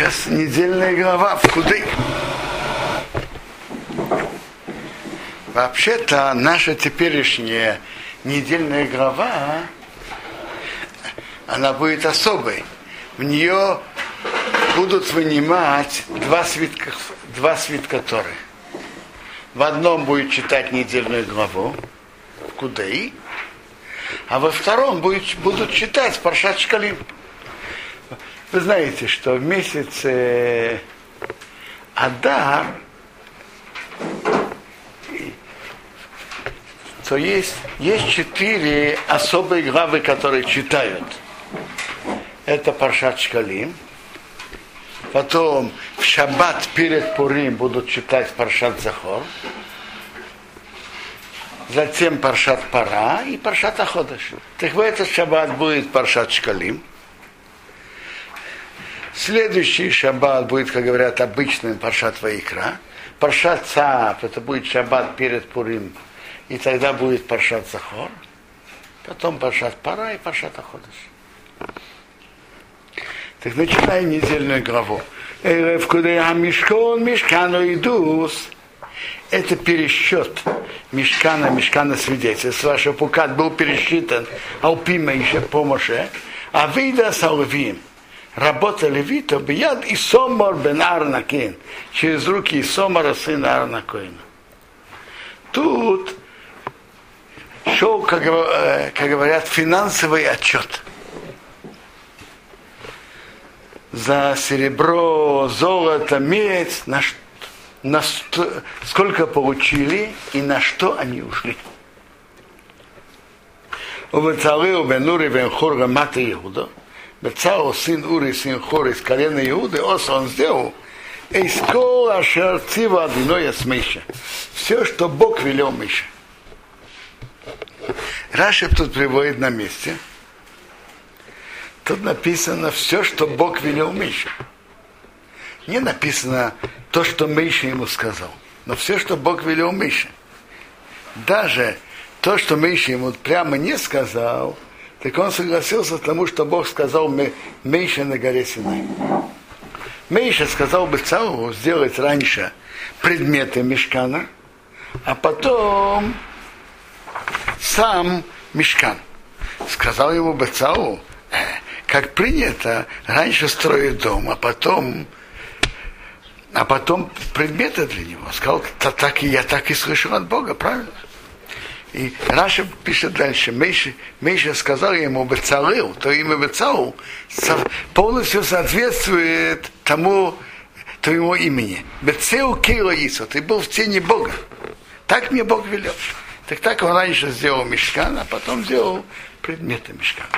Сейчас недельная глава в Куды. Вообще-то наша теперешняя недельная глава, она будет особой. В нее будут вынимать два свитка, два свитка Торы. В одном будет читать недельную главу, в Кудей, а во втором будет, будут читать Паршат Шкалим. Вы знаете, что в месяце Адар то есть, есть четыре особые главы, которые читают. Это Паршат Шкалим. Потом в шаббат перед Пурим будут читать Паршат Захор. Затем Паршат Пара и Паршат Аходыш. Так в этот шаббат будет Паршат Шкалим. Следующий шаббат будет, как говорят, обычным Паршат Ваикра. Паршат Цаап, это будет шаббат перед Пурим и тогда будет Паршат Захор, потом Паршат Пара и Паршат Аходыш. Так начинаем недельную главу. В Кудея Мишкон, Мишкану Идус. Это пересчет Мишкана, Мишкана свидетельства, что Пукат был пересчитан Алпима еще по Моше, а Вида Салвим Работа Левита, Бияд и Сомар бен Арнакин, через руки Сомара сына Арнакоина. Тут шел, как, э, как говорят, финансовый отчет. За серебро, золото, медь, на, на что, сколько получили и на что они ушли. ובצערי בן אורי בן חור רמת יהודה, Бецао, сын Ури, сын Хор из колена Иуды, ос он сделал, Эйскол Ашерцива Адиноя Смейша. Все, что Бог велел Миша. Раши тут приводит на месте. Тут написано все, что Бог велел Миша. Не написано то, что Миша ему сказал, но все, что Бог велел Мише. Даже то, что Миша ему прямо не сказал – так он согласился к тому, что Бог сказал Мише на горе Синай. Миша сказал бы Цару сделать раньше предметы мешкана, а потом сам Мешкан. Сказал ему Бацау, «Э, как принято, раньше строить дом, а потом а потом предметы для него. Сказал, так и я так и слышал от Бога, правильно? И Раша пишет дальше, Мейша, Мейша сказал ему Бецалил, то имя Бецау полностью соответствует тому твоему имени. Бецеу Кейла Исо, ты был в тени Бога. Так мне Бог велел. Так так он раньше сделал мешкан, а потом сделал предметы мешкана.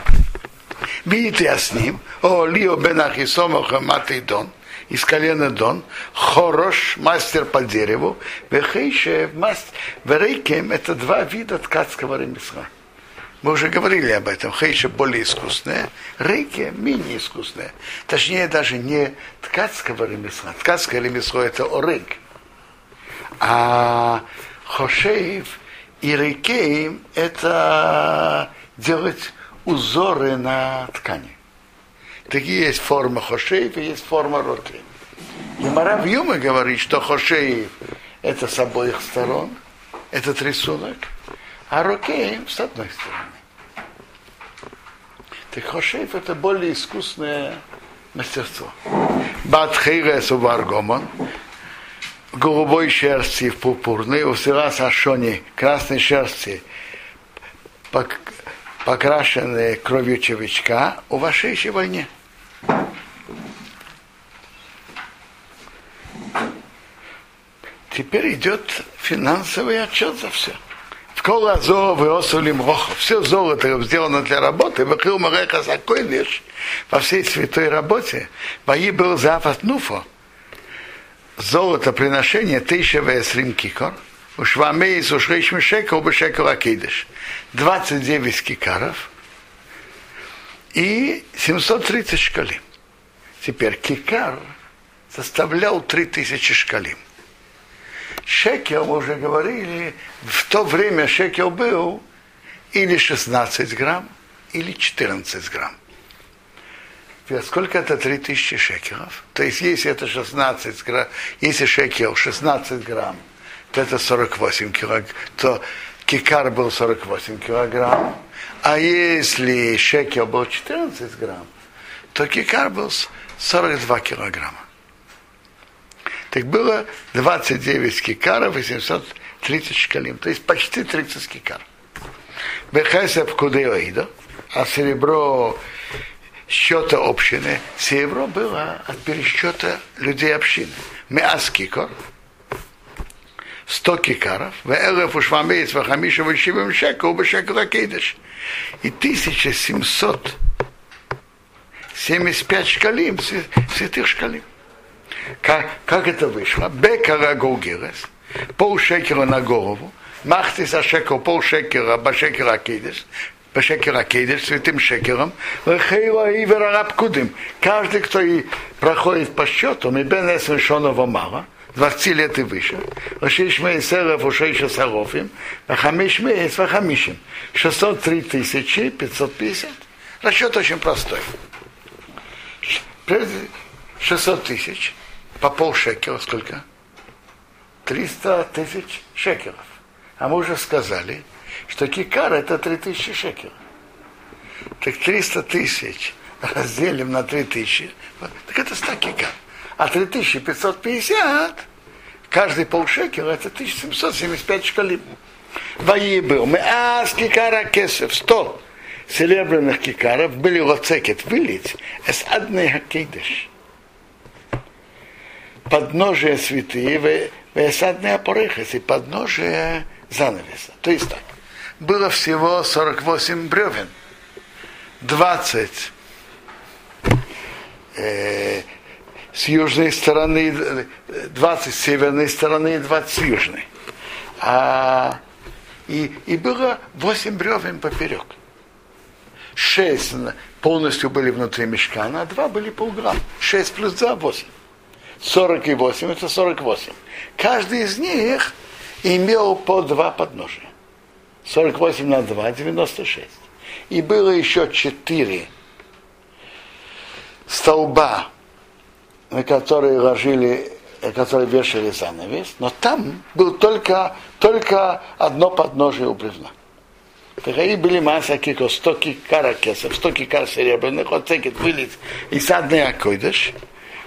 Видите я с ним, о Лио Бенахисома Хаматый Дон, из колена Дон, Хорош, мастер по дереву, Вехейше, мастер, Верейкем, это два вида ткацкого ремесла. Мы уже говорили об этом. Хейша более искусная, рейки менее искусная. Точнее, даже не ткацкого ремесла. Ткацкое ремесло это орейк. А хошеев и рейкеем это делать узоры на ткани. Такие есть форма хошеев и есть форма роки. И Марав Юма говорит, что хошеев это с обоих сторон, этот рисунок, а рокеем с одной стороны. Так хошеев это более искусное мастерство. Бат хейрес уваргомон, голубой шерсти в пурпурной, у сырас ашони красной шерсти, покрашенные кровью червячка, у вашей войне. Теперь идет финансовый отчет за все. В колазо вы осулим рохов. Все золото сделано для работы. Выкрыл Мареха Закойниш во всей святой работе. Бои был зафат нуфо золото приношение тысяча срим кикор, у швамейс у шрейшми шекел бы шекел акидыш. 29 кикаров и 730 шкалим. Теперь кикар составлял 3000 шкалим. Шекел, мы уже говорили, в то время шекел был или 16 грамм, или 14 грамм. Сколько это 3000 шекеров? То есть, если это 16 грамм, если шекер 16 грамм, то это 48 килограмм, то кикар был 48 килограмм. А если шекер был 14 грамм, то кикар был 42 килограмма. Так было 29 кикаров и 730 шкалим. То есть почти 30 кикар. Бехесев кудеоида, а серебро счета общины, серебро было от пересчета людей общины. Меас кикор, 100 кикаров, в элеф ушвамеец вахамиша вышивим шекл, бешекл акидыш. И 1775 шкалим, святых шкалим. Как, как это вышло? Бекара Голгерес, пол шекера на голову, махтис ашекер пол шекера, башекера акидыш, Бешекер Акейдеш, святым шекером, Лехейла и Верарабкудым. Каждый, кто и проходит по счету, мы бен Эсвешонова мало, 20 лет и выше, Ошиш Мейсеров, Ушейша Сарофим, Ахамиш Мейс, Вахамишим, 603 тысячи 550. Расчет очень простой. 600 тысяч по полшекера сколько? 300 тысяч шекеров. А мы уже сказали, что кикар это 3000 шекеров. Так 300 тысяч разделим на 3000, так это 100 кикар. А 3550, каждый полшекера, это 1775 шкалим. Вои был. Мы а с кикара кесов 100 серебряных кикаров были лоцекет вылить с одной хакейдыш. Подножие святые, весадные опорыхас и подножие занавеса. То есть так было всего 48 бревен. 20 э, с южной стороны, 20 с северной стороны и 20 с южной. А, и, и было 8 бревен поперек. 6 полностью были внутри мешкана, а 2 были полграмм. 6 плюс 2 – 8. 48 – это 48. Каждый из них имел по два подножия. 48 на 2, 96. И было еще 4 столба, на которые ложили, которые вешали занавес, но там был только, только одно подножие у бревна. Такие были масса кико, 100 кикара кесов, 100 кикар серебряных, вот цекет вылет и садный акойдыш,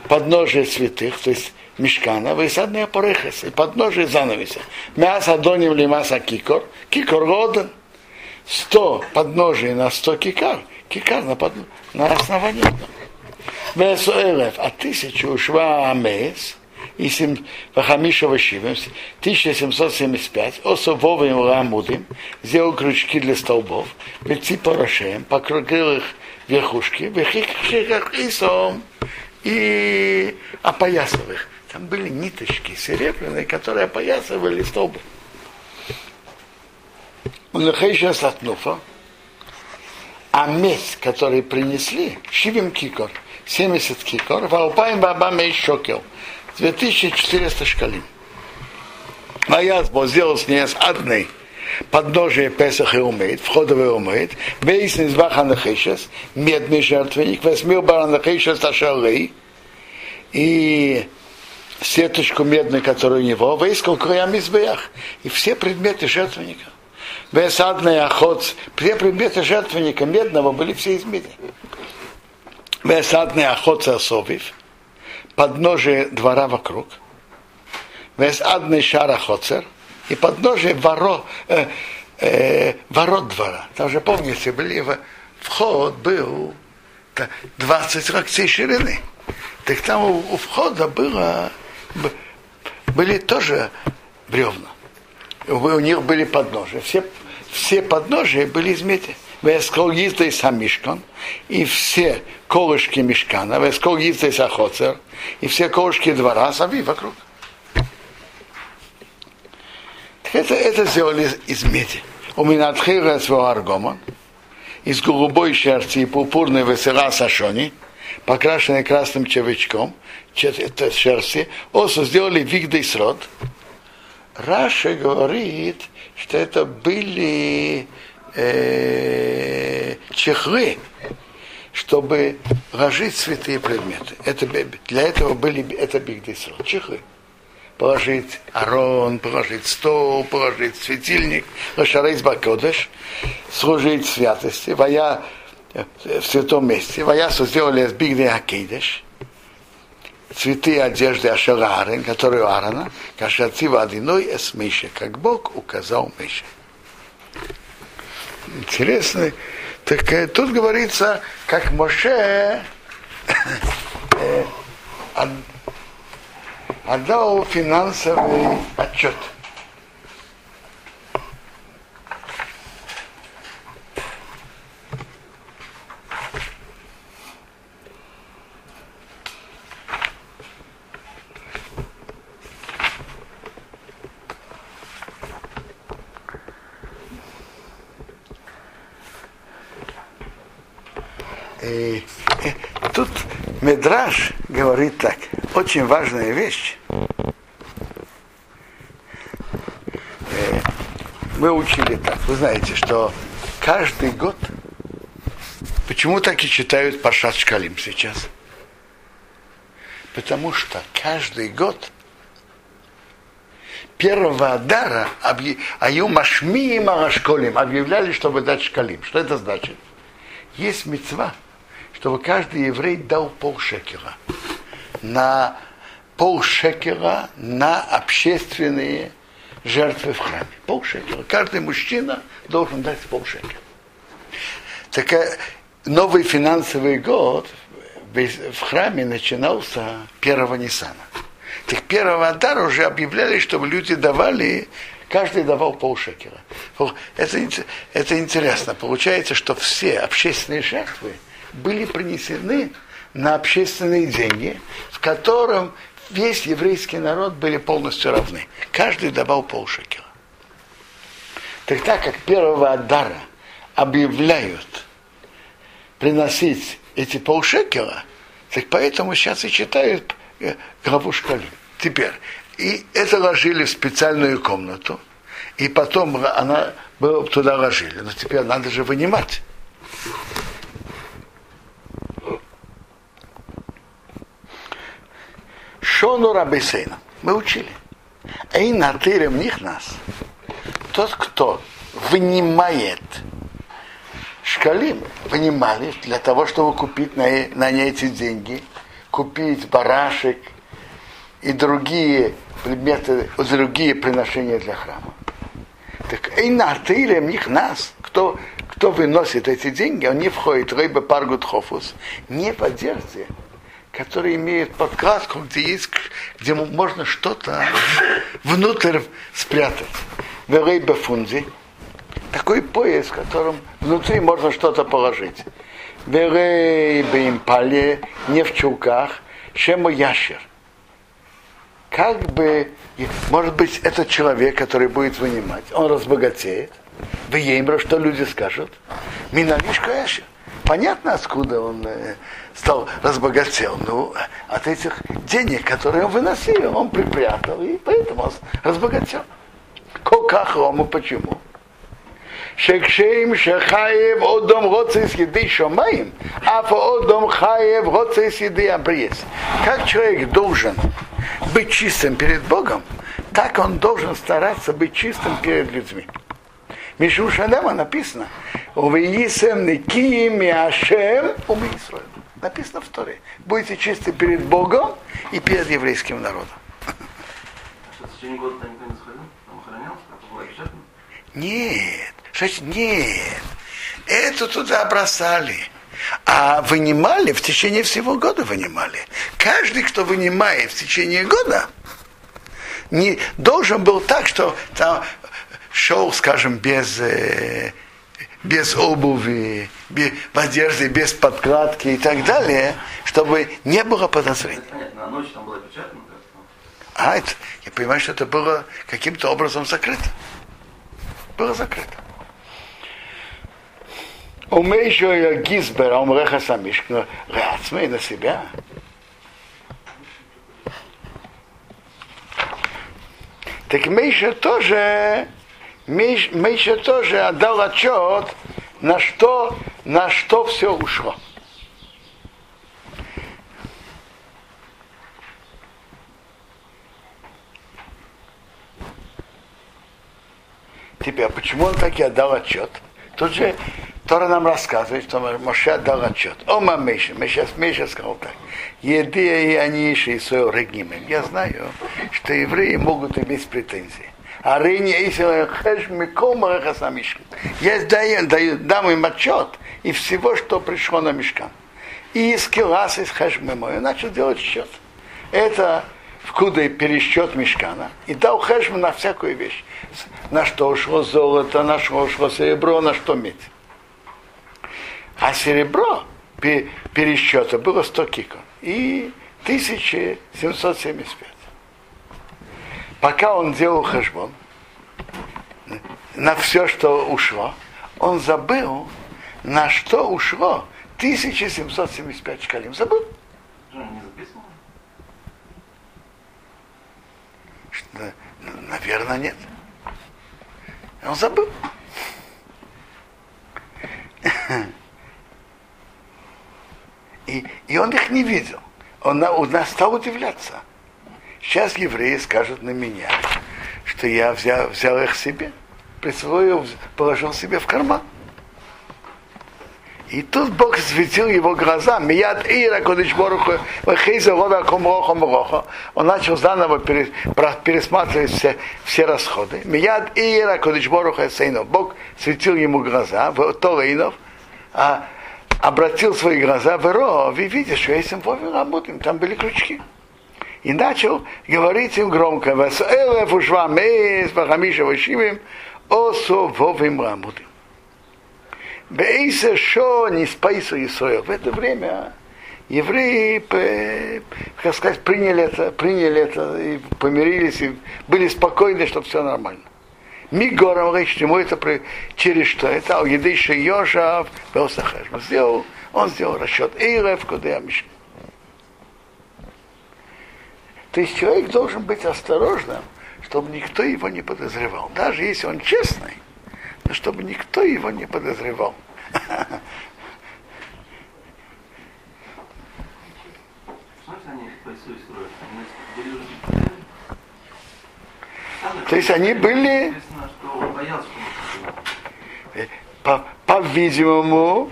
подножие святых, то есть мешкана, высадные порехес, и подножие занавеса. Мясо доним ли мясо кикор, кикор годен. Сто подножий на сто кикар, кикар на, под... на основании. Весуэлев, а тысячу ушва амес, и сем вахамиша вashivim, 1775, особовым рамудим, сделал крючки для столбов, веци порошем, покрыл их верхушки, вехик исом, и опоясал их. Там были ниточки серебряные, которые опоясывали столбы. сейчас Латнуфа, а медь, который принесли, Шивим Кикор, 70 кикор, Валпаем Бабам и Шокел, 2400 шкалин. А я сделал с ней с одной подножие Песах и умеет, входовый умеет, весь из Баханахишес, медный жертвенник, восьмил Баранахишес Ашалей, и сеточку медную, которую у него, выискал кроям избеях, и все предметы жертвенника. Весадный охот, все предметы жертвенника медного были все из меди. Весадный охот сосовив, подножие двора вокруг. Весадный шар охоцер, и подножие воро, э, э, ворот двора. Там же, помните, были, вход был 20 локтей ширины. Так там у, у входа было были тоже бревна. У них были подножия. Все, все подножия были из меди. Вескол ездой сам и все колышки мешкана, вескол ездой сахоцер, и все колышки двора сави вокруг. Это, это сделали из, меди. У меня отхира аргомон, из голубой шерсти и пурпурной весела сашони, покрашенной красным червячком, это шерсти, осу сделали вигдей срод. Раша говорит, что это были э, чехлы, чтобы ложить святые предметы. Это, для этого были это бигдисрол, чехлы. Положить арон, положить стол, положить светильник, лошарейс бакодыш, служить святости, воя в святом месте. Ваясу сделали из бигды акейдеш, цветы одежды Ашера которые у Аарона, кашацива одиной эс Миша, как Бог указал Мише. Интересно. Так э, тут говорится, как Моше э, отдал финансовый отчет. И тут Медраж говорит так, очень важная вещь. Э, мы учили так, вы знаете, что каждый год, почему так и читают Пашат Шкалим сейчас? Потому что каждый год первого Адара Аю Машми и Марашколим объявляли, чтобы дать шкалим. Что это значит? Есть мецва – чтобы каждый еврей дал полшекера на полшекера на общественные жертвы в храме. Полшекера. Каждый мужчина должен дать полшекера. Так э, новый финансовый год в храме начинался 1 Ниссана. Так первого Адара уже объявляли, чтобы люди давали, каждый давал полшекера. Это, это интересно. Получается, что все общественные жертвы – были принесены на общественные деньги, в котором весь еврейский народ были полностью равны. Каждый давал полшекела. Так так как первого Адара объявляют приносить эти полшекела, так поэтому сейчас и читают э, главу шкали. Теперь, и это ложили в специальную комнату, и потом она туда ложили. Но теперь надо же вынимать. Шону Рабисейна. Мы учили. Эй натырем них нас. Тот, кто вынимает шкалим, вынимали для того, чтобы купить на, на эти деньги, купить барашек и другие предметы, другие приношения для храма. Так эй натырем них нас, кто, кто выносит эти деньги, он не входит в рыба паргут хофус, не в который имеет подкладку, где есть, где можно что-то внутрь спрятать. Верей бефунзи. Такой пояс, в котором внутри можно что-то положить. Верей беимпале, не в чулках, шему ящер. Как бы, может быть, этот человек, который будет вынимать, он разбогатеет. В Еймра, что люди скажут? Миналишка ящер. Понятно, откуда он э, стал разбогател. Ну, от этих денег, которые он выносил, он припрятал, и поэтому он разбогател. Кокахому почему? Шекшеем шехаев Одом, гоца из еды шомаем, а по отдом хаев гоца из еды. А как человек должен быть чистым перед Богом, так он должен стараться быть чистым перед людьми. Мишу Шадама написано, Увеисем Никиим и Ашем Умисроем. Написано в Торе. Будете чисты перед Богом и перед еврейским народом. Нет. Что нет. Это туда бросали. А вынимали в течение всего года вынимали. Каждый, кто вынимает в течение года, не должен был так, что там шел, скажем, без, э, без обуви, без, в одежде, без подкладки и так далее, чтобы не было подозрений. Понятно, а ночь там была печатана? А, это, я понимаю, что это было каким-то образом закрыто. Было закрыто. Умейшо я гизбер, а умреха самишка, рацмей на себя. Так Мейша тоже Мейша тоже отдал отчет, на что, на что все ушло. Теперь, почему он так и отдал отчет? Тут же Тора нам рассказывает, что Моше отдал отчет. О, Мамеша, Меша, Меша сказал так. Еды и они еще и Сойл Регимем. Я знаю, что евреи могут иметь претензии. Я даю, даю, дам им отчет и всего, что пришло на мешкан. И скилас из хэш мой. начал делать счет. Это вкуда пересчет мешкана. И дал хэшм на всякую вещь. На что ушло золото, на что ушло серебро, на что медь. А серебро пересчета было 100 киков и 1775. Пока он делал хешбон, на все, что ушло, он забыл, на что ушло 1775 шкалим. Забыл. Что, наверное, нет. Он забыл. И, и он их не видел. Он, он стал удивляться. Сейчас евреи скажут на меня, что я взял, взял их себе, присвоил, положил себе в карман. И тут Бог светил его глаза. Мияд Ира Кодичборуху, Он начал заново пересматривать все, все расходы. Мияд Ира Кодичборуху Сейнов. Бог светил ему глаза, Толейнов, а обратил свои глаза в Ро, вы видите, что мы работаем, там были крючки. И начал говорить им громко, «Васэлэф ушва мейс, вахамиша вашивим, осо вовим рамудим». Бейсе шо не спайсу Исраил. В это время евреи, как сказать, приняли это, приняли это, и помирились, и были спокойны, что все нормально. Мигором речь, чему это через что? Это у едыша Йошав, Белсахаш. Он сделал, он сделал расчет Эйрев, куда я мешаю. То есть человек должен быть осторожным, чтобы никто его не подозревал. Даже если он честный, но чтобы никто его не подозревал. То есть они были, по, по-видимому,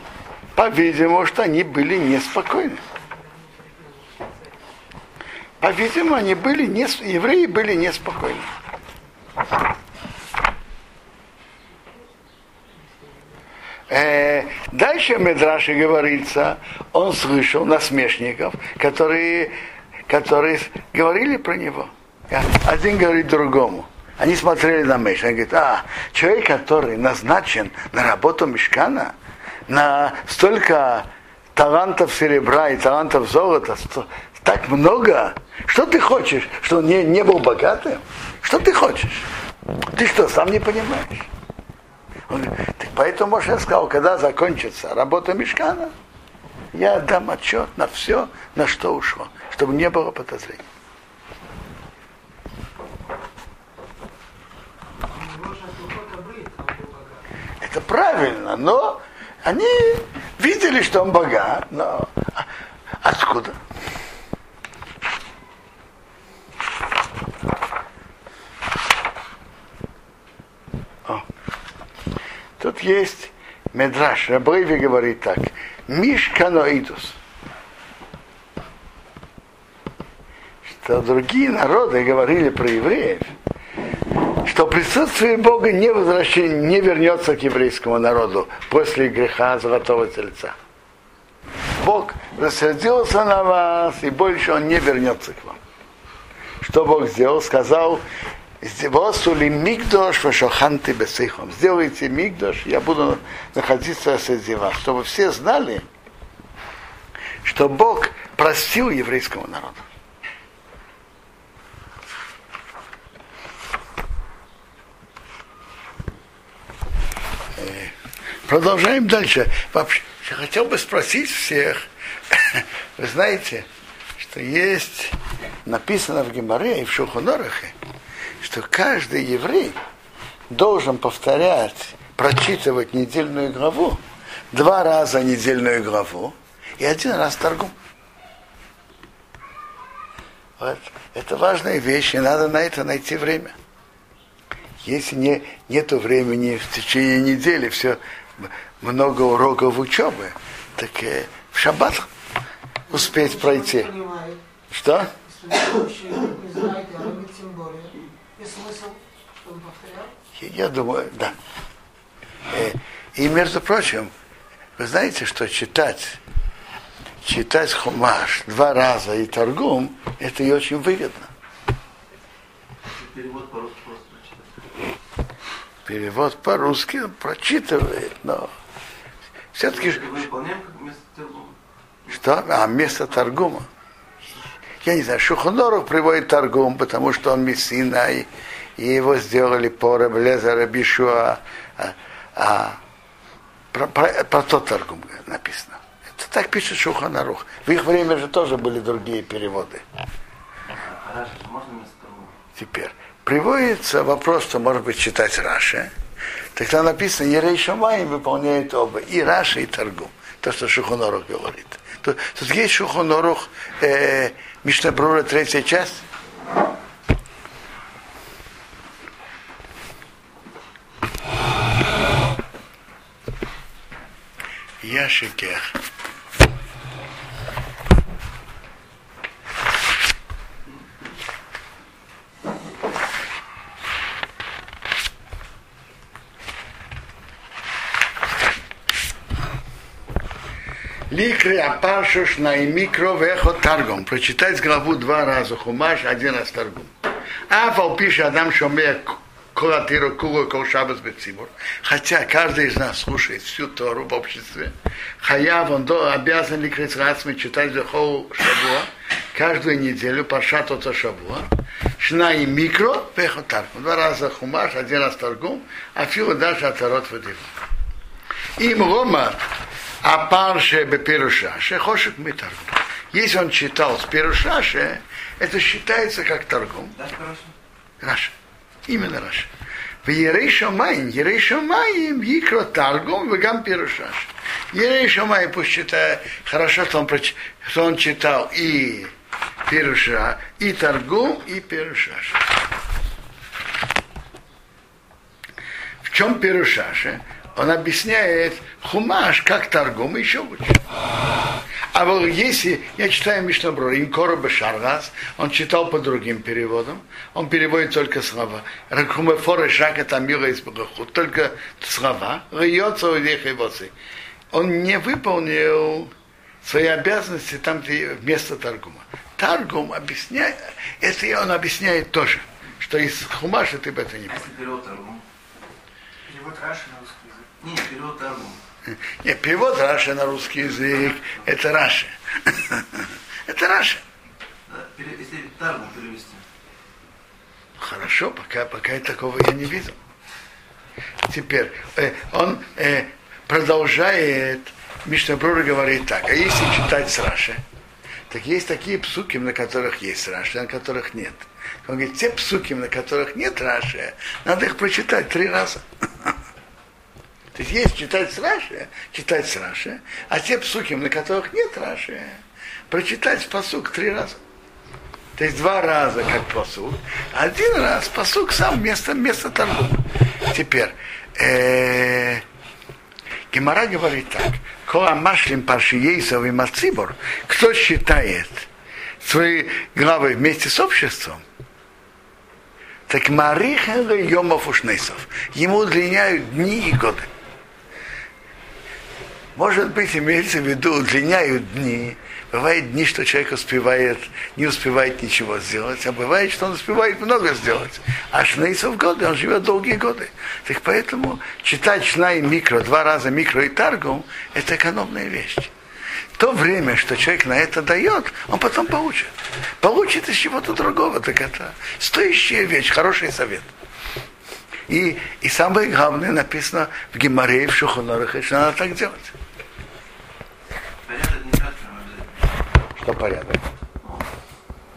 по-видимому, что они были неспокойны. По-видимому, они были не, евреи были неспокойны. Э, дальше в Медраше говорится, он слышал насмешников, которые, которые говорили про него. Один говорит другому. Они смотрели на Меш, они говорят, а, человек, который назначен на работу Мешкана, на столько талантов серебра и талантов золота, так много, что ты хочешь, что он не, не был богатым? Что ты хочешь? Ты что, сам не понимаешь? Он говорит, так поэтому Моше сказал, когда закончится работа Мешкана, я дам отчет на все, на что ушло, чтобы не было подозрений. Это правильно, но они видели, что он богат, но откуда? Тут есть Медраш, Рабрейви говорит так. Мишканоидус. Что другие народы говорили про евреев, что присутствие Бога не, не вернется к еврейскому народу после греха золотого тельца. Бог рассердился на вас, и больше он не вернется к вам. Что Бог сделал? Сказал, Восули мигдош вашоханты бесейхом. Сделайте мигдош, я буду находиться среди вас, чтобы все знали, что Бог простил еврейскому народу. Э, продолжаем дальше. Вообще, хотел бы спросить всех, вы знаете, что есть написано в Геморе и в Шухонорахе, что каждый еврей должен повторять, прочитывать недельную главу, два раза недельную главу и один раз торгу. Вот. Это важная вещь, и надо на это найти время. Если не, нету времени в течение недели, все много уроков учебы, так э, в шаббат успеть пройти. Что? Я думаю, да. Э, и между прочим, вы знаете, что читать, читать хумаш два раза и торгум, это и очень выгодно. Перевод по-русски просто. Перевод по-русски он прочитывает, но все-таки... Мы выполняем как вместо тергума. Что? А место торгума. Я не знаю, Шухоноров приводит торгум, потому что он Мессина, и, и его сделали по Раблеза Рабишуа. А, а, про, про, про тот торгум написано. Это так пишет Шуханарух. В их время же тоже были другие переводы. Теперь приводится вопрос, что может быть читать Раши. Тогда написано, Ерей Шамай выполняет оба, и Раши, и Торгум. То, что Шухонорух говорит. Тут, тут есть Шухонорух, э, Мишнабрура, третья часть. Яшикех. Ликри апашуш на микро вехо таргум. Прочитать главу два раза хумаш, один раз таргум. А пише Адам Шомея Колатиру Кулу Кол Шабас Бецибур. Хотя каждый из нас слушает всю Тору в обществе. Хаяв, он до, обязан ли крицрацми читать Захол Шабуа каждую неделю Паршат Ота Шабуа. Шна и микро вехо таргум. Два раза хумаш, один раз таргум, а филу даже атарот водил. אם למד הפרשה בפירוש רש"י חשוב כמו תרגום. Если он читал с פירוש רש"י, это считается как תרגום. Да, хорошо. Раши. Именно Раши. וירא שמים, ירא שמים, יקרא תרגום, וגם פירוש רש"י. ירא שמים пусть читает, хорошо, что он, что он читал и פירוש, и תרגום, и פירוש רש"י. В чем Пирушаше? Он объясняет хумаш как торгум еще лучше. А вот если я читаю Мишнабру, Инкора Бешаргас, он читал по другим переводам, он переводит только слова. Ракхумефора Шака Тамила из только слова. Рьется и Он не выполнил свои обязанности там, где вместо торгума. Таргум объясняет, это он объясняет тоже, что из хумаша ты бы это не А понял. если перевод тергума? Перевод Раши на русский язык. Не, перевод тергума. Нет, перевод Раши на русский язык, это Раши. Это Раши. Если тергум перевести. Хорошо, пока, пока я такого я не видел. Теперь, э, он э, продолжает, Мишнабрура говорит так, а если читать с Раши, так есть такие псуки, на которых есть Раши, а на которых нет. Он говорит, те псуки, на которых нет Раши, надо их прочитать три раза. То есть есть читать с Раши, читать с Раши, а те псуки, на которых нет Раши, прочитать посук три раза. То есть два раза как посук, один раз посук сам вместо, вместо торгума. Теперь, э, Гемара говорит так, Кола машлим паршиейсов и мацибор, кто считает свои главы вместе с обществом, так Марихен Йомов Ушнейсов. Ему удлиняют дни и годы. Может быть, имеется в виду, удлиняют дни. Бывает дни, что человек успевает, не успевает ничего сделать, а бывает, что он успевает много сделать. А шнейсов годы, он живет долгие годы. Так поэтому читать шна и микро, два раза микро и таргум, это экономная вещь. То время, что человек на это дает, он потом получит. Получит из чего-то другого. Так это стоящая вещь, хороший совет. И, и самое главное написано в Гемаре, в Шухонорах, что надо так делать. Порядок не так. Что порядок?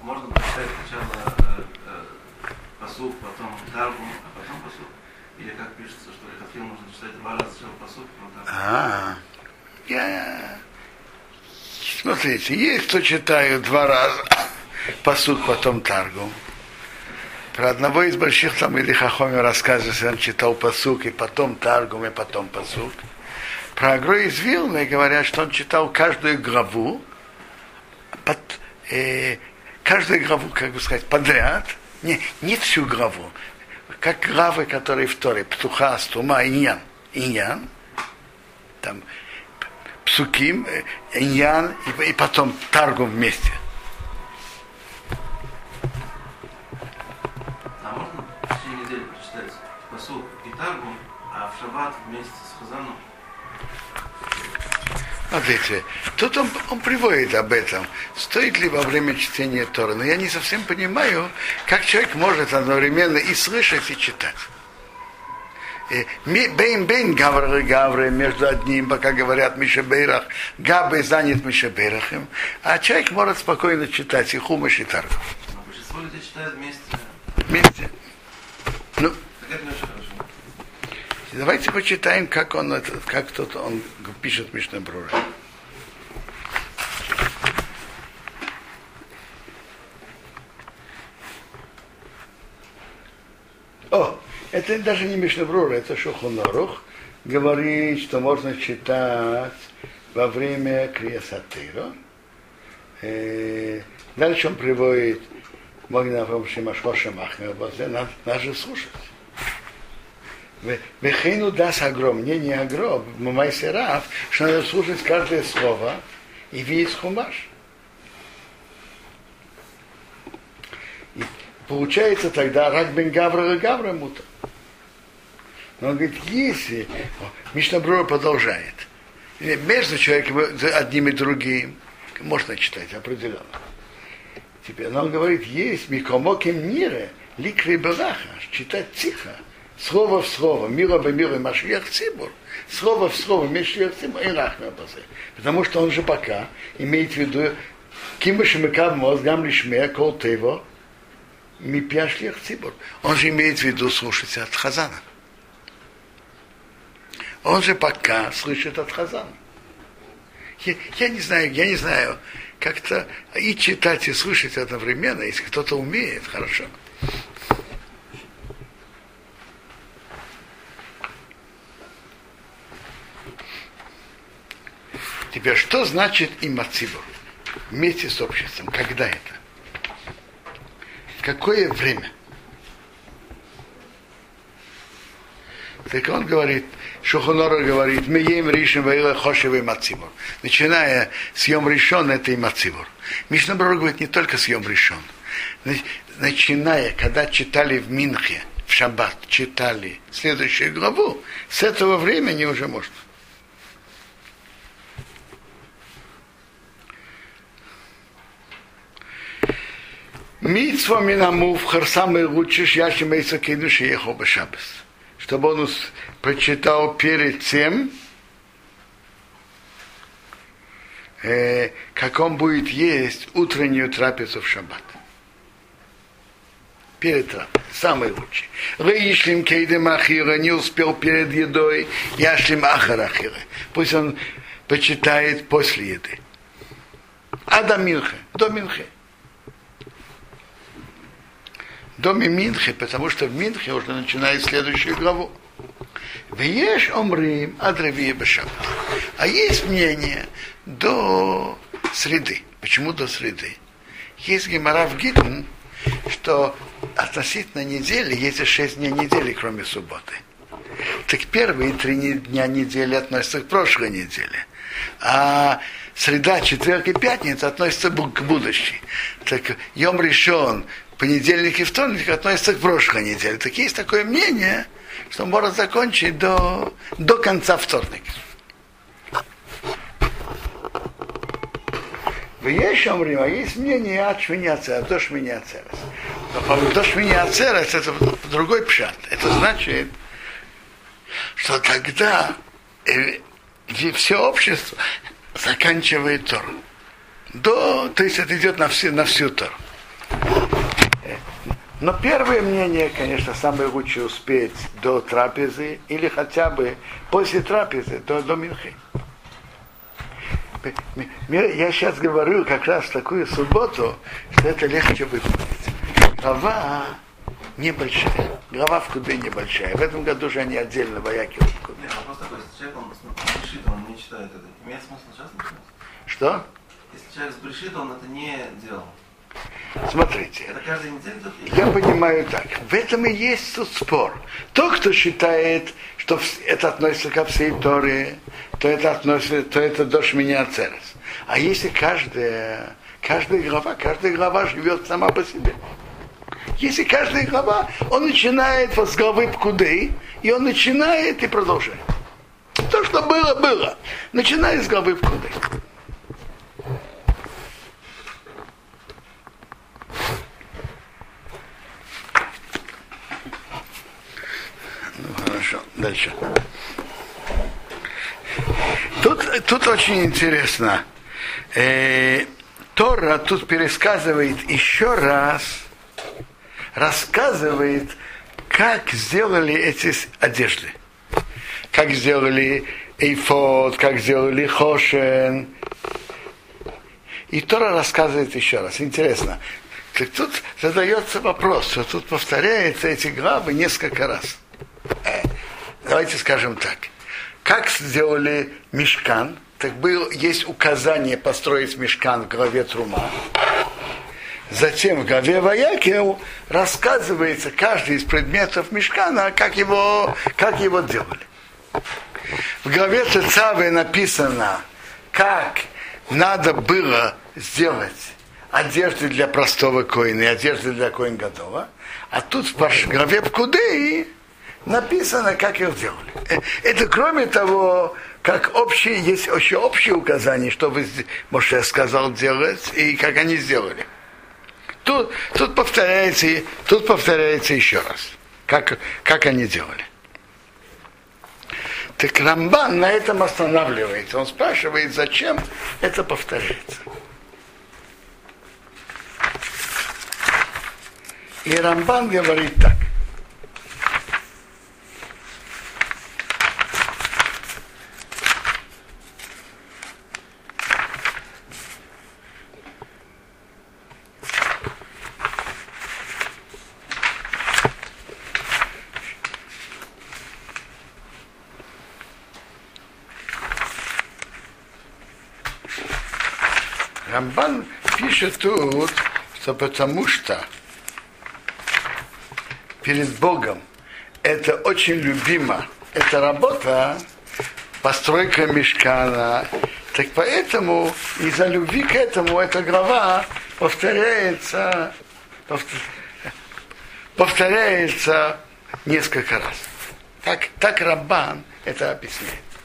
Можно прочитать сначала э, э, посуд, потом таргум, а потом посуд. Или как пишется, что Лехатхил нужно читать два раза сначала посуд, потом таргум. А, я... Смотрите, есть кто читают два раза посуд, потом таргум. Про одного из больших там или Хахоми рассказывает, что он читал посук, и потом Таргум, и потом посук. Про Агро из Вилны говорят, что он читал каждую главу, под, э, каждую главу, как бы сказать, подряд, не, не всю главу, как главы, которые в Торе, Птуха, Стума, Иньян. Иньян, там, Псуким, э, Иньян, и, и потом Таргум вместе. Шаббат вместе с Хазаном. Смотрите, тут он, он приводит об этом. Стоит ли во время чтения Тора? Но я не совсем понимаю, как человек может одновременно и слышать, и читать. Бейн бейн гавры гавры между одним, пока говорят Мишебейрах, Габы занят Мишебейрахом, а человек может спокойно читать и хумаш и таргу. Но большинство людей читают вместе. Вместе. Ну, Так это не очень хорошо. Давайте почитаем, как он это, как тут он пишет Мишна Брура. О, это даже не Мишна Брура, это Шухонорух. Говорит, что можно читать во время Криасатыра. Э, дальше он приводит Махмер, надо, надо же слушать. Вехейну даст огром, мне не огром, Мамайсе Рав, что надо слушать каждое слово и видеть хумаш. И получается тогда рак бен гавра гавра мута. Но он говорит, если... Мишна Брура продолжает. Между человеком одним и другим можно читать определенно. Теперь, но он говорит, есть микомоким мире, ликри белаха, читать тихо, слово в слово, мира бы мира Машиях Цибур, слово в слово Машиях Цибур и Рахмер Базе. Потому что он же пока имеет в виду Кима Шимикав Моз, Гам Лишме, Кол Тево, Мипья Шлих Цибур. Он же имеет в виду слушать от Хазана. Он же пока слышит от Хазана. Я, я не знаю, я не знаю, как-то и читать, и слышать одновременно, если кто-то умеет, хорошо. Теперь, что значит имацибур? Вместе с обществом. Когда это? Какое время? Так он говорит, Шухонора говорит, мы ем ришим ваила хошевый мацибур. Начиная с Йом решен, это и мацибур. Мишнабрур говорит не только с Йом решен. Начиная, когда читали в Минхе, в Шаббат, читали следующую главу, с этого времени уже можно. Митсва минамув самый лучший яши мейса кидуш ехал бы шабас. Чтобы он прочитал перед тем, э, как он будет есть утреннюю трапезу в шаббат. Перед трапезой. Самый лучший. Рейшлим кейдем ахира не успел перед едой, яшлим ахар ахира. Пусть он почитает после еды. А до Минхе, до Минхе доме Минхе, потому что в Минхе уже начинает следующую главу. Веешь омрим адревия бешаббат. А есть мнение до среды. Почему до среды? Есть гемора в Гитм, что относительно недели есть шесть дней недели, кроме субботы. Так первые три дня недели относятся к прошлой неделе. А среда, четверг и пятница относятся к будущей. Так Йом решен, понедельник и вторник относятся к прошлой неделе. Так есть такое мнение, что можно закончить до, до конца вторника. В есть омрим, а есть мнение от шминяцерас, до шминяцерас. До шминяцерас это другой пшат. Это значит, что тогда э, все общество заканчивает Тору. До, то есть это идет на всю, на всю Тору. Но первое мнение, конечно, самое лучшее успеть до трапезы или хотя бы после трапезы, до, до Минхи. Я сейчас говорю как раз такую субботу, что это легче выполнить. Глава небольшая. Глава в Куды небольшая. В этом году же они отдельно вояки в Куды. Нет, вопрос такой, если человек, он решит, он не читает это, имеет смысл сейчас начинать? Что? Если человек сбрешит, он это не делал. Смотрите. Я понимаю так. В этом и есть тут спор. Тот, кто считает, что это относится ко всей Торе, то это относится, то это дождь меня церес. А если каждая, каждая глава, каждая глава живет сама по себе. Если каждая глава, он начинает с главы Пкуды, и он начинает и продолжает. То, что было, было. Начиная с главы Пкуды. Ну, хорошо, дальше. Тут, тут очень интересно. Э, Тора тут пересказывает еще раз, рассказывает, как сделали эти одежды. Как сделали эйфод, как сделали хошен. И Тора рассказывает еще раз. Интересно. Так тут задается вопрос, что тут повторяются эти главы несколько раз. Э, давайте скажем так. Как сделали мешкан, так был, есть указание построить мешкан в главе Трума. Затем в главе Ваякел рассказывается каждый из предметов мешкана, как его, как его делали. В главе Цецавы написано, как надо было сделать одежды для простого коина и одежды для коин готова. А тут в главе Пкудеи написано, как их делали. Э, это кроме того, как общие, есть еще общие указания, что вы, Моше сказал делать, и как они сделали. Тут, тут, повторяется, тут повторяется еще раз, как, как они делали. Так Рамбан на этом останавливается. Он спрашивает, зачем это повторяется. И Рамбан говорит так. Рамбан пишет тут, что потому что перед Богом это очень любимо, эта работа, постройка мешкана, так поэтому из-за любви к этому эта глава повторяется, повторяется несколько раз. Так, так Раббан это объясняет.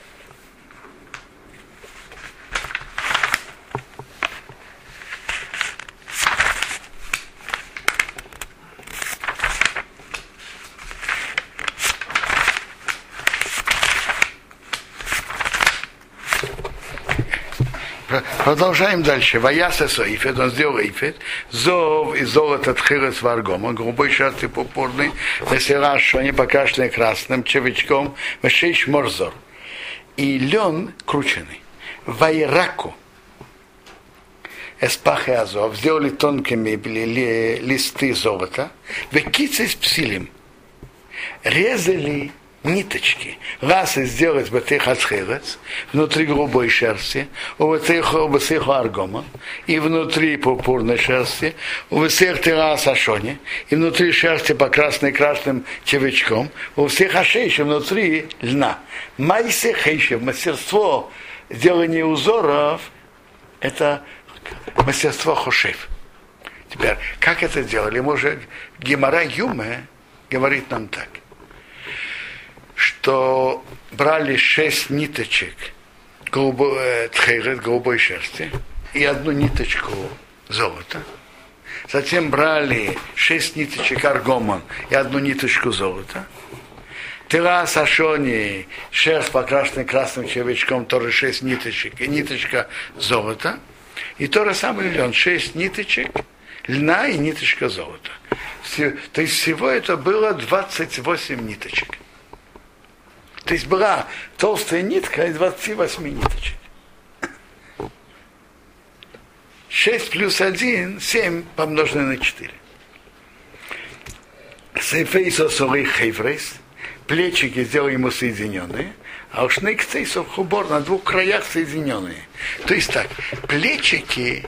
Продолжаем дальше. Ваяса Соифет, он сделал Ифет, зов и золото тхирес варгома, голубой шерсти пурпурный, весера шони покашленный красным, чевичком, вешейш морзор. И лен крученный. Вайраку. Эспахе Азов, сделали тонкими ли, листы золота, векицы с псилем. Резали ниточки. Раз и сделать бетых ацхерец, внутри голубой шерсти, у бетых аргома, и внутри пурпурной шерсти, у всех террас ашони, и внутри шерсти по красной красным червячком, у всех ашейши внутри льна. Майсе хейшев, мастерство делания узоров, это мастерство хошев. Теперь, как это делали? Может, Гемора Юме говорит нам так что брали шесть ниточек голубой, э, тхейрет, голубой шерсти и одну ниточку золота. Затем брали шесть ниточек аргомон и одну ниточку золота. Тела сашони, шерсть покрашенный красным червячком, тоже шесть ниточек и ниточка золота. И то же самое лен, шесть ниточек льна и ниточка золота. То есть всего это было 28 ниточек. То есть была толстая нитка из 28 ниточек. 6 плюс 1, 7 помноженное на 4. Сейфейсо соры хейфрейс, плечики сделал ему соединенные, а уж цейсов хубор на двух краях соединенные. То есть так, плечики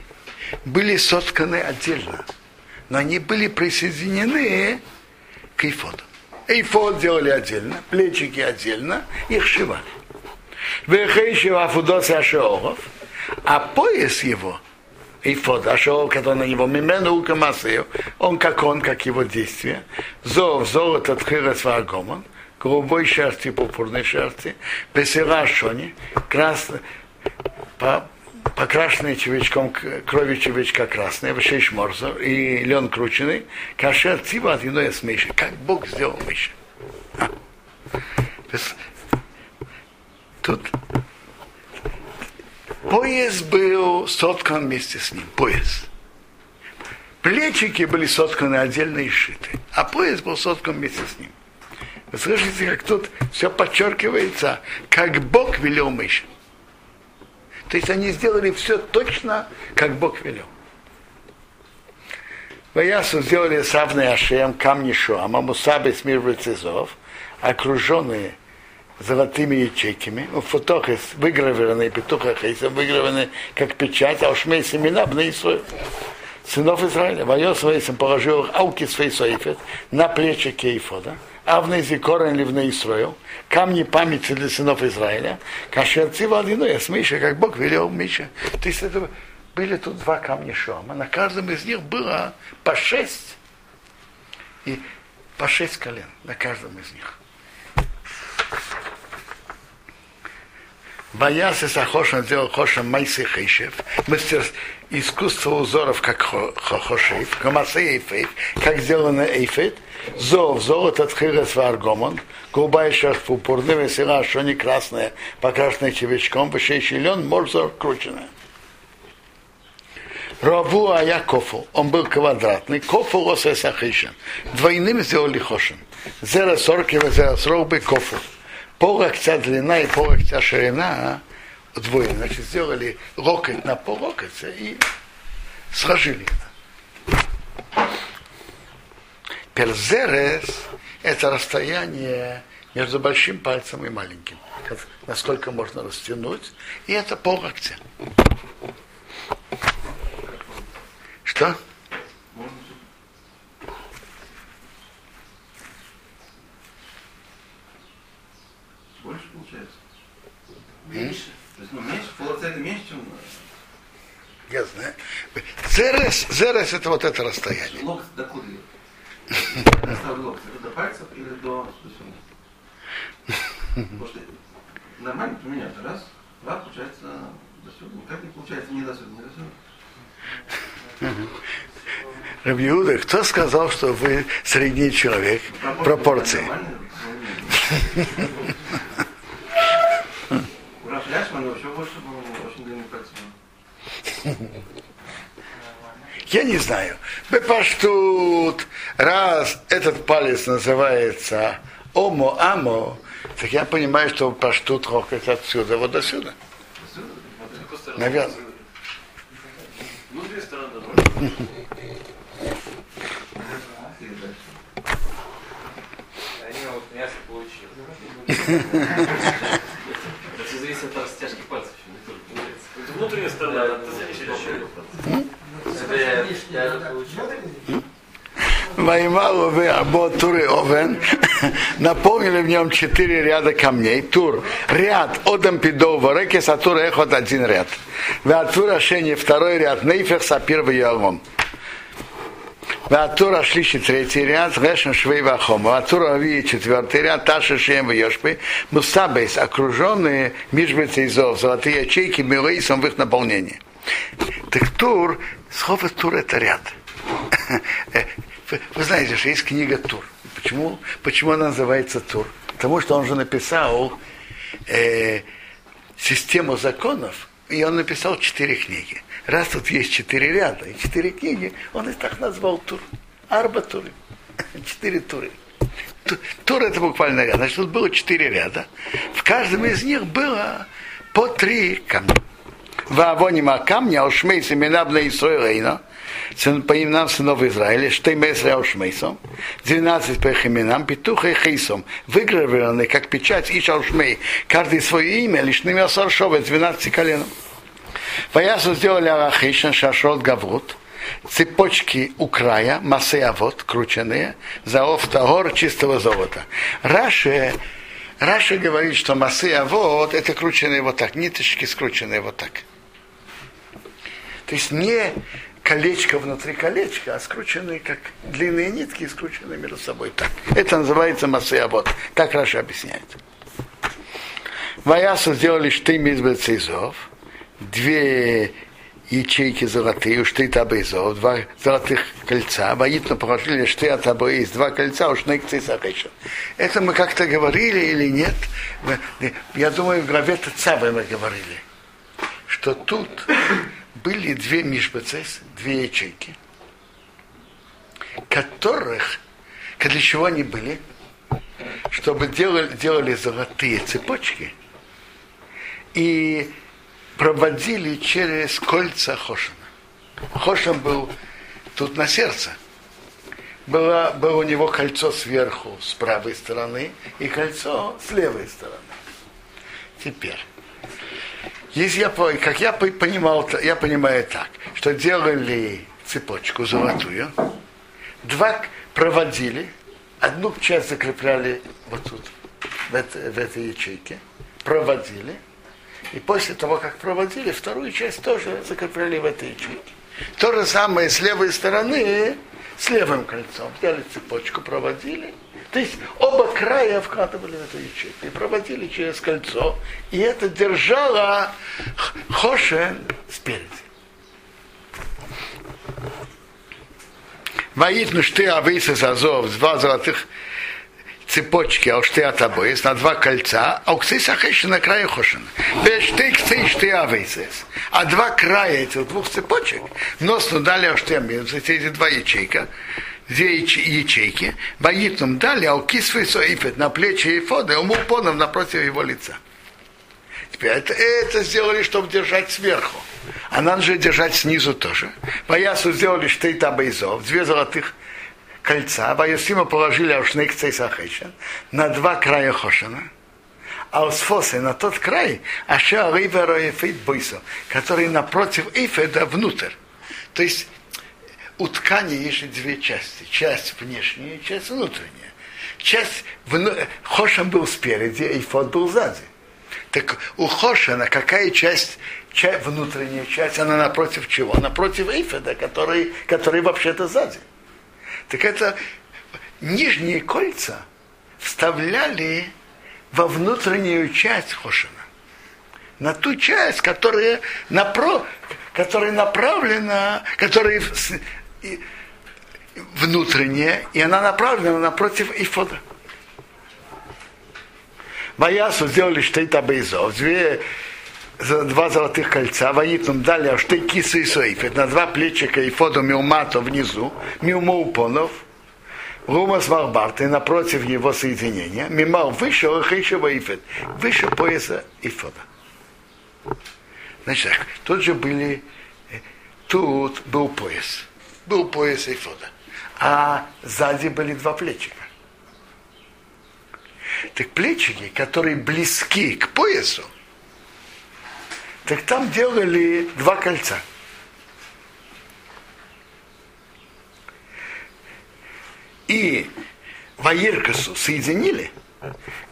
были сотканы отдельно, но они были присоединены к эйфоду. Эйфод делали отдельно, плечики отдельно, их шивали. Вехейшива Афудоса Ашеоров, а пояс его, Эйфод, Ашеоров, который на него, Мимену Укамасею, он как он, как его действие, Зов, Золот от Хирес Варгомон, голубой шерсти, пурпурной шерсти, Бесера Шони, красный, покрашенный червячком, кровью червячка красная, шесть морзов, и лен крученный, кашер цива от иное с Миши. Как Бог сделал Миша. А. Тут пояс был соткан вместе с ним. Пояс. Плечики были сотканы отдельно и сшиты, а пояс был соткан вместе с ним. Вы слышите, как тут все подчеркивается, как Бог велел Мише. То есть они сделали все точно, как Бог велел. Ваясу сделали савный Ашем, камни Шуама, Мусабы с мир окруженные золотыми ячейками, у фотохес выгравированные, петуха хейсом выгравированы как печать, а уж семена бны сынов Израиля. Вайос Вейсом положил ауки своей соифет на плечи Кейфода, Авны Зикорен Ливна Исраил, камни памяти для сынов Израиля, кашерцы водяной, я смеша, как Бог велел Миша. То есть это были тут два камня Шома, на каждом из них было по шесть, и по шесть колен на каждом из них. Боялся Сахошин сделал Хошем Майсы Хейшев, мастер искусство узоров, как Хошев, Камасы Эйфейф, как сделано Эйфет, Зов, золото, тхирес, варгомон, голубая шерсть пурпурная, весела, что не красная, покрашенная червячком, вышейший лен, морзор крученная. Раву Ая Кофу, он был квадратный, Кофу Осесахишин, двойным сделали Хошин. Зера сорки, зера срок Кофу пол локтя длина и пол локтя ширина удвоили. Значит, сделали локоть на пол локтя и сложили. Перзерес – это расстояние между большим пальцем и маленьким. Насколько можно растянуть. И это пол локтя. Что? Меньше. То есть, ну, меньше, полоцента меньше, чем... Я знаю. Зерес, зерес это вот это расстояние. Локоть до куда? до пальцев или до Потому что нормально поменять. Раз, два, получается до сюда. Никак не получается не до сюда, не до сюда. Рабиуда, кто сказал, что вы средний человек? Пропорции. Вообще больше, очень длинный. Я не знаю. Бепаштут, раз этот палец называется омо-амо, так я понимаю, что паштут рокать отсюда вот до сюда. Наверное. Ну, две стороны. Они вот мясо получили. зависит от растяжки пальцев. Это внутренняя сторона, это Ваймалу вы або туры овен, наполнили в нем четыре ряда камней. Тур, ряд, одам пидова, реки сатур эхот один ряд. Ватур ашени второй ряд, нейфех сапир в ялмон. והטור השלישי третий ряд, לשם שבו ואחלמה. והטור הרביעי четвертый ряд, תרשיש שהם וישפה. מוסבות, окруженные משבצות זהב, золотые ячейки, במלאתם в их наполнении. Так טור, слово טור это ряд. Вы знаете, что есть книга טור. Почему, почему она называется Тур? Потому что он же написал э, систему законов, и он написал четыре книги раз тут есть четыре ряда и четыре книги, он их так назвал טור. Арба туры. Четыре туры. Тур это буквально ряд. Значит, тут было четыре ряда. В каждом из них было по три камня. Вавонима камня, ошмей семена бна Исраилейна, по именам сынов Израиля, Штеймесра Ошмейсом, 12 по их именам, Петуха и Хейсом, выгравированы как печать и Шалшмей, каждый свое имя, лишь ними Асаршова, 12 коленом. Ваясу сделали Арахишин, Шашрот, Гаврут, цепочки у края, масеавод, крученные, за офтагор чистого золота. Раши, Раши говорит, что масеавод это крученные вот так, ниточки скрученные вот так. То есть не колечко внутри колечка, а скрученные, как длинные нитки, скрученные между собой. Так. Это называется масеавод. Так Раша объясняет. Ваясу сделали штым из бецизов, две ячейки золотые, уж ты табейзов, два золотых кольца, воитно положили что я тобой есть два кольца, уж на их Это мы как-то говорили или нет? Я думаю, в главе Тацавы мы говорили, что тут были две мишбацес, две ячейки, которых, для чего они были? Чтобы делали, делали золотые цепочки и проводили через кольца Хошина. Хошин был тут на сердце. Было, было у него кольцо сверху, с правой стороны, и кольцо с левой стороны. Теперь, если я, как я понимал, я понимаю так, что делали цепочку золотую, два проводили, одну часть закрепляли вот тут, в, это, в этой ячейке, проводили, и после того, как проводили, вторую часть тоже закрепляли в этой ячейке. То же самое с левой стороны, с левым кольцом. Взяли цепочку, проводили. То есть оба края вкладывали в эту ячейку и проводили через кольцо. И это держало Хошен спереди. Воит шты авейса зазов, два золотых цепочки от обоис на два кольца, а уксис ахеши на краю хошина. Бешты ксы шты авейсес. А два края этих двух цепочек, нос дали аштемин, эти два ячейка, две ячейки, воитнум дали аукисвы соифет на плечи Ефода, уму понов напротив его лица. Теперь это, это сделали, чтобы держать сверху. А надо же держать снизу тоже. Поясу сделали штейта бейзов, две золотых кольца, Ваясима положили Аушник Цейсахешен на два края Хошина, а Осфосы на тот край, Аша Ривера Ефит Бойсо, который напротив Ифеда внутрь. То есть у ткани есть две части. Часть внешняя часть внутренняя. Часть вну... Хошин был спереди, Ифот был сзади. Так у Хошина какая часть, часть, внутренняя часть, она напротив чего? Напротив Ифеда, который, который вообще-то сзади. Так это нижние кольца вставляли во внутреннюю часть Хошина. На ту часть, которая, напро, которая направлена, которая внутренняя, и она направлена напротив Ифода. Баясу сделали штейта бейзов, две два золотых кольца, воитнум дали и соифет, на два плечика и фото миумато внизу, миумоупонов, Румас Марбарты напротив его соединения, мимал выше Рахиша Ваифет, выше пояса Ифода. Значит, тут же были, тут был пояс, был пояс Ифода, а сзади были два плечика. Так плечики, которые близки к поясу, так там делали два кольца. И Ваиркасу соединили,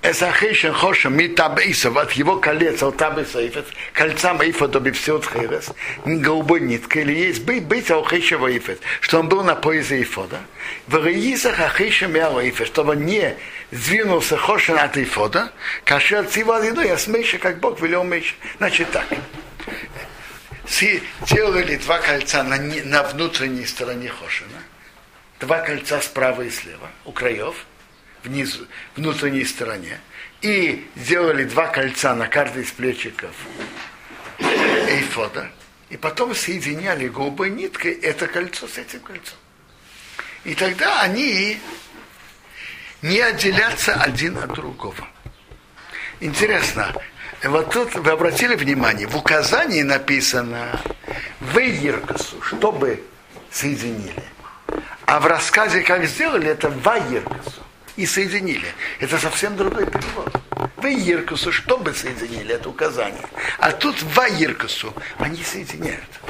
Эсахейшен Хоша Митабейсов от его колец, от Табесаифет, кольца Маифа до Бифсиот Херес, голубой ниткой, или есть быть, быть Ахейша Ваифет, что он был на поясе Ифода, в Раисах Ахейша Мяуаифет, чтобы не сдвинулся Хошин от Ифода, кашер Цива Лиду, я смейша, как Бог велел Мейша. Значит так, делали два кольца на, на внутренней стороне Хошина, два кольца справа и слева, у краев, внизу, внутренней стороне, и сделали два кольца на каждый из плечиков эйфода, и потом соединяли голубой ниткой это кольцо с этим кольцом. И тогда они не отделятся один от другого. Интересно, Вот тут вы обратили внимание, в указании написано в Иркасу, чтобы соединили. А в рассказе, как сделали, это в Иркасу и соединили. Это совсем другой перевод. В Иркасу, чтобы соединили, это указание. А тут в Иркасу они соединяют.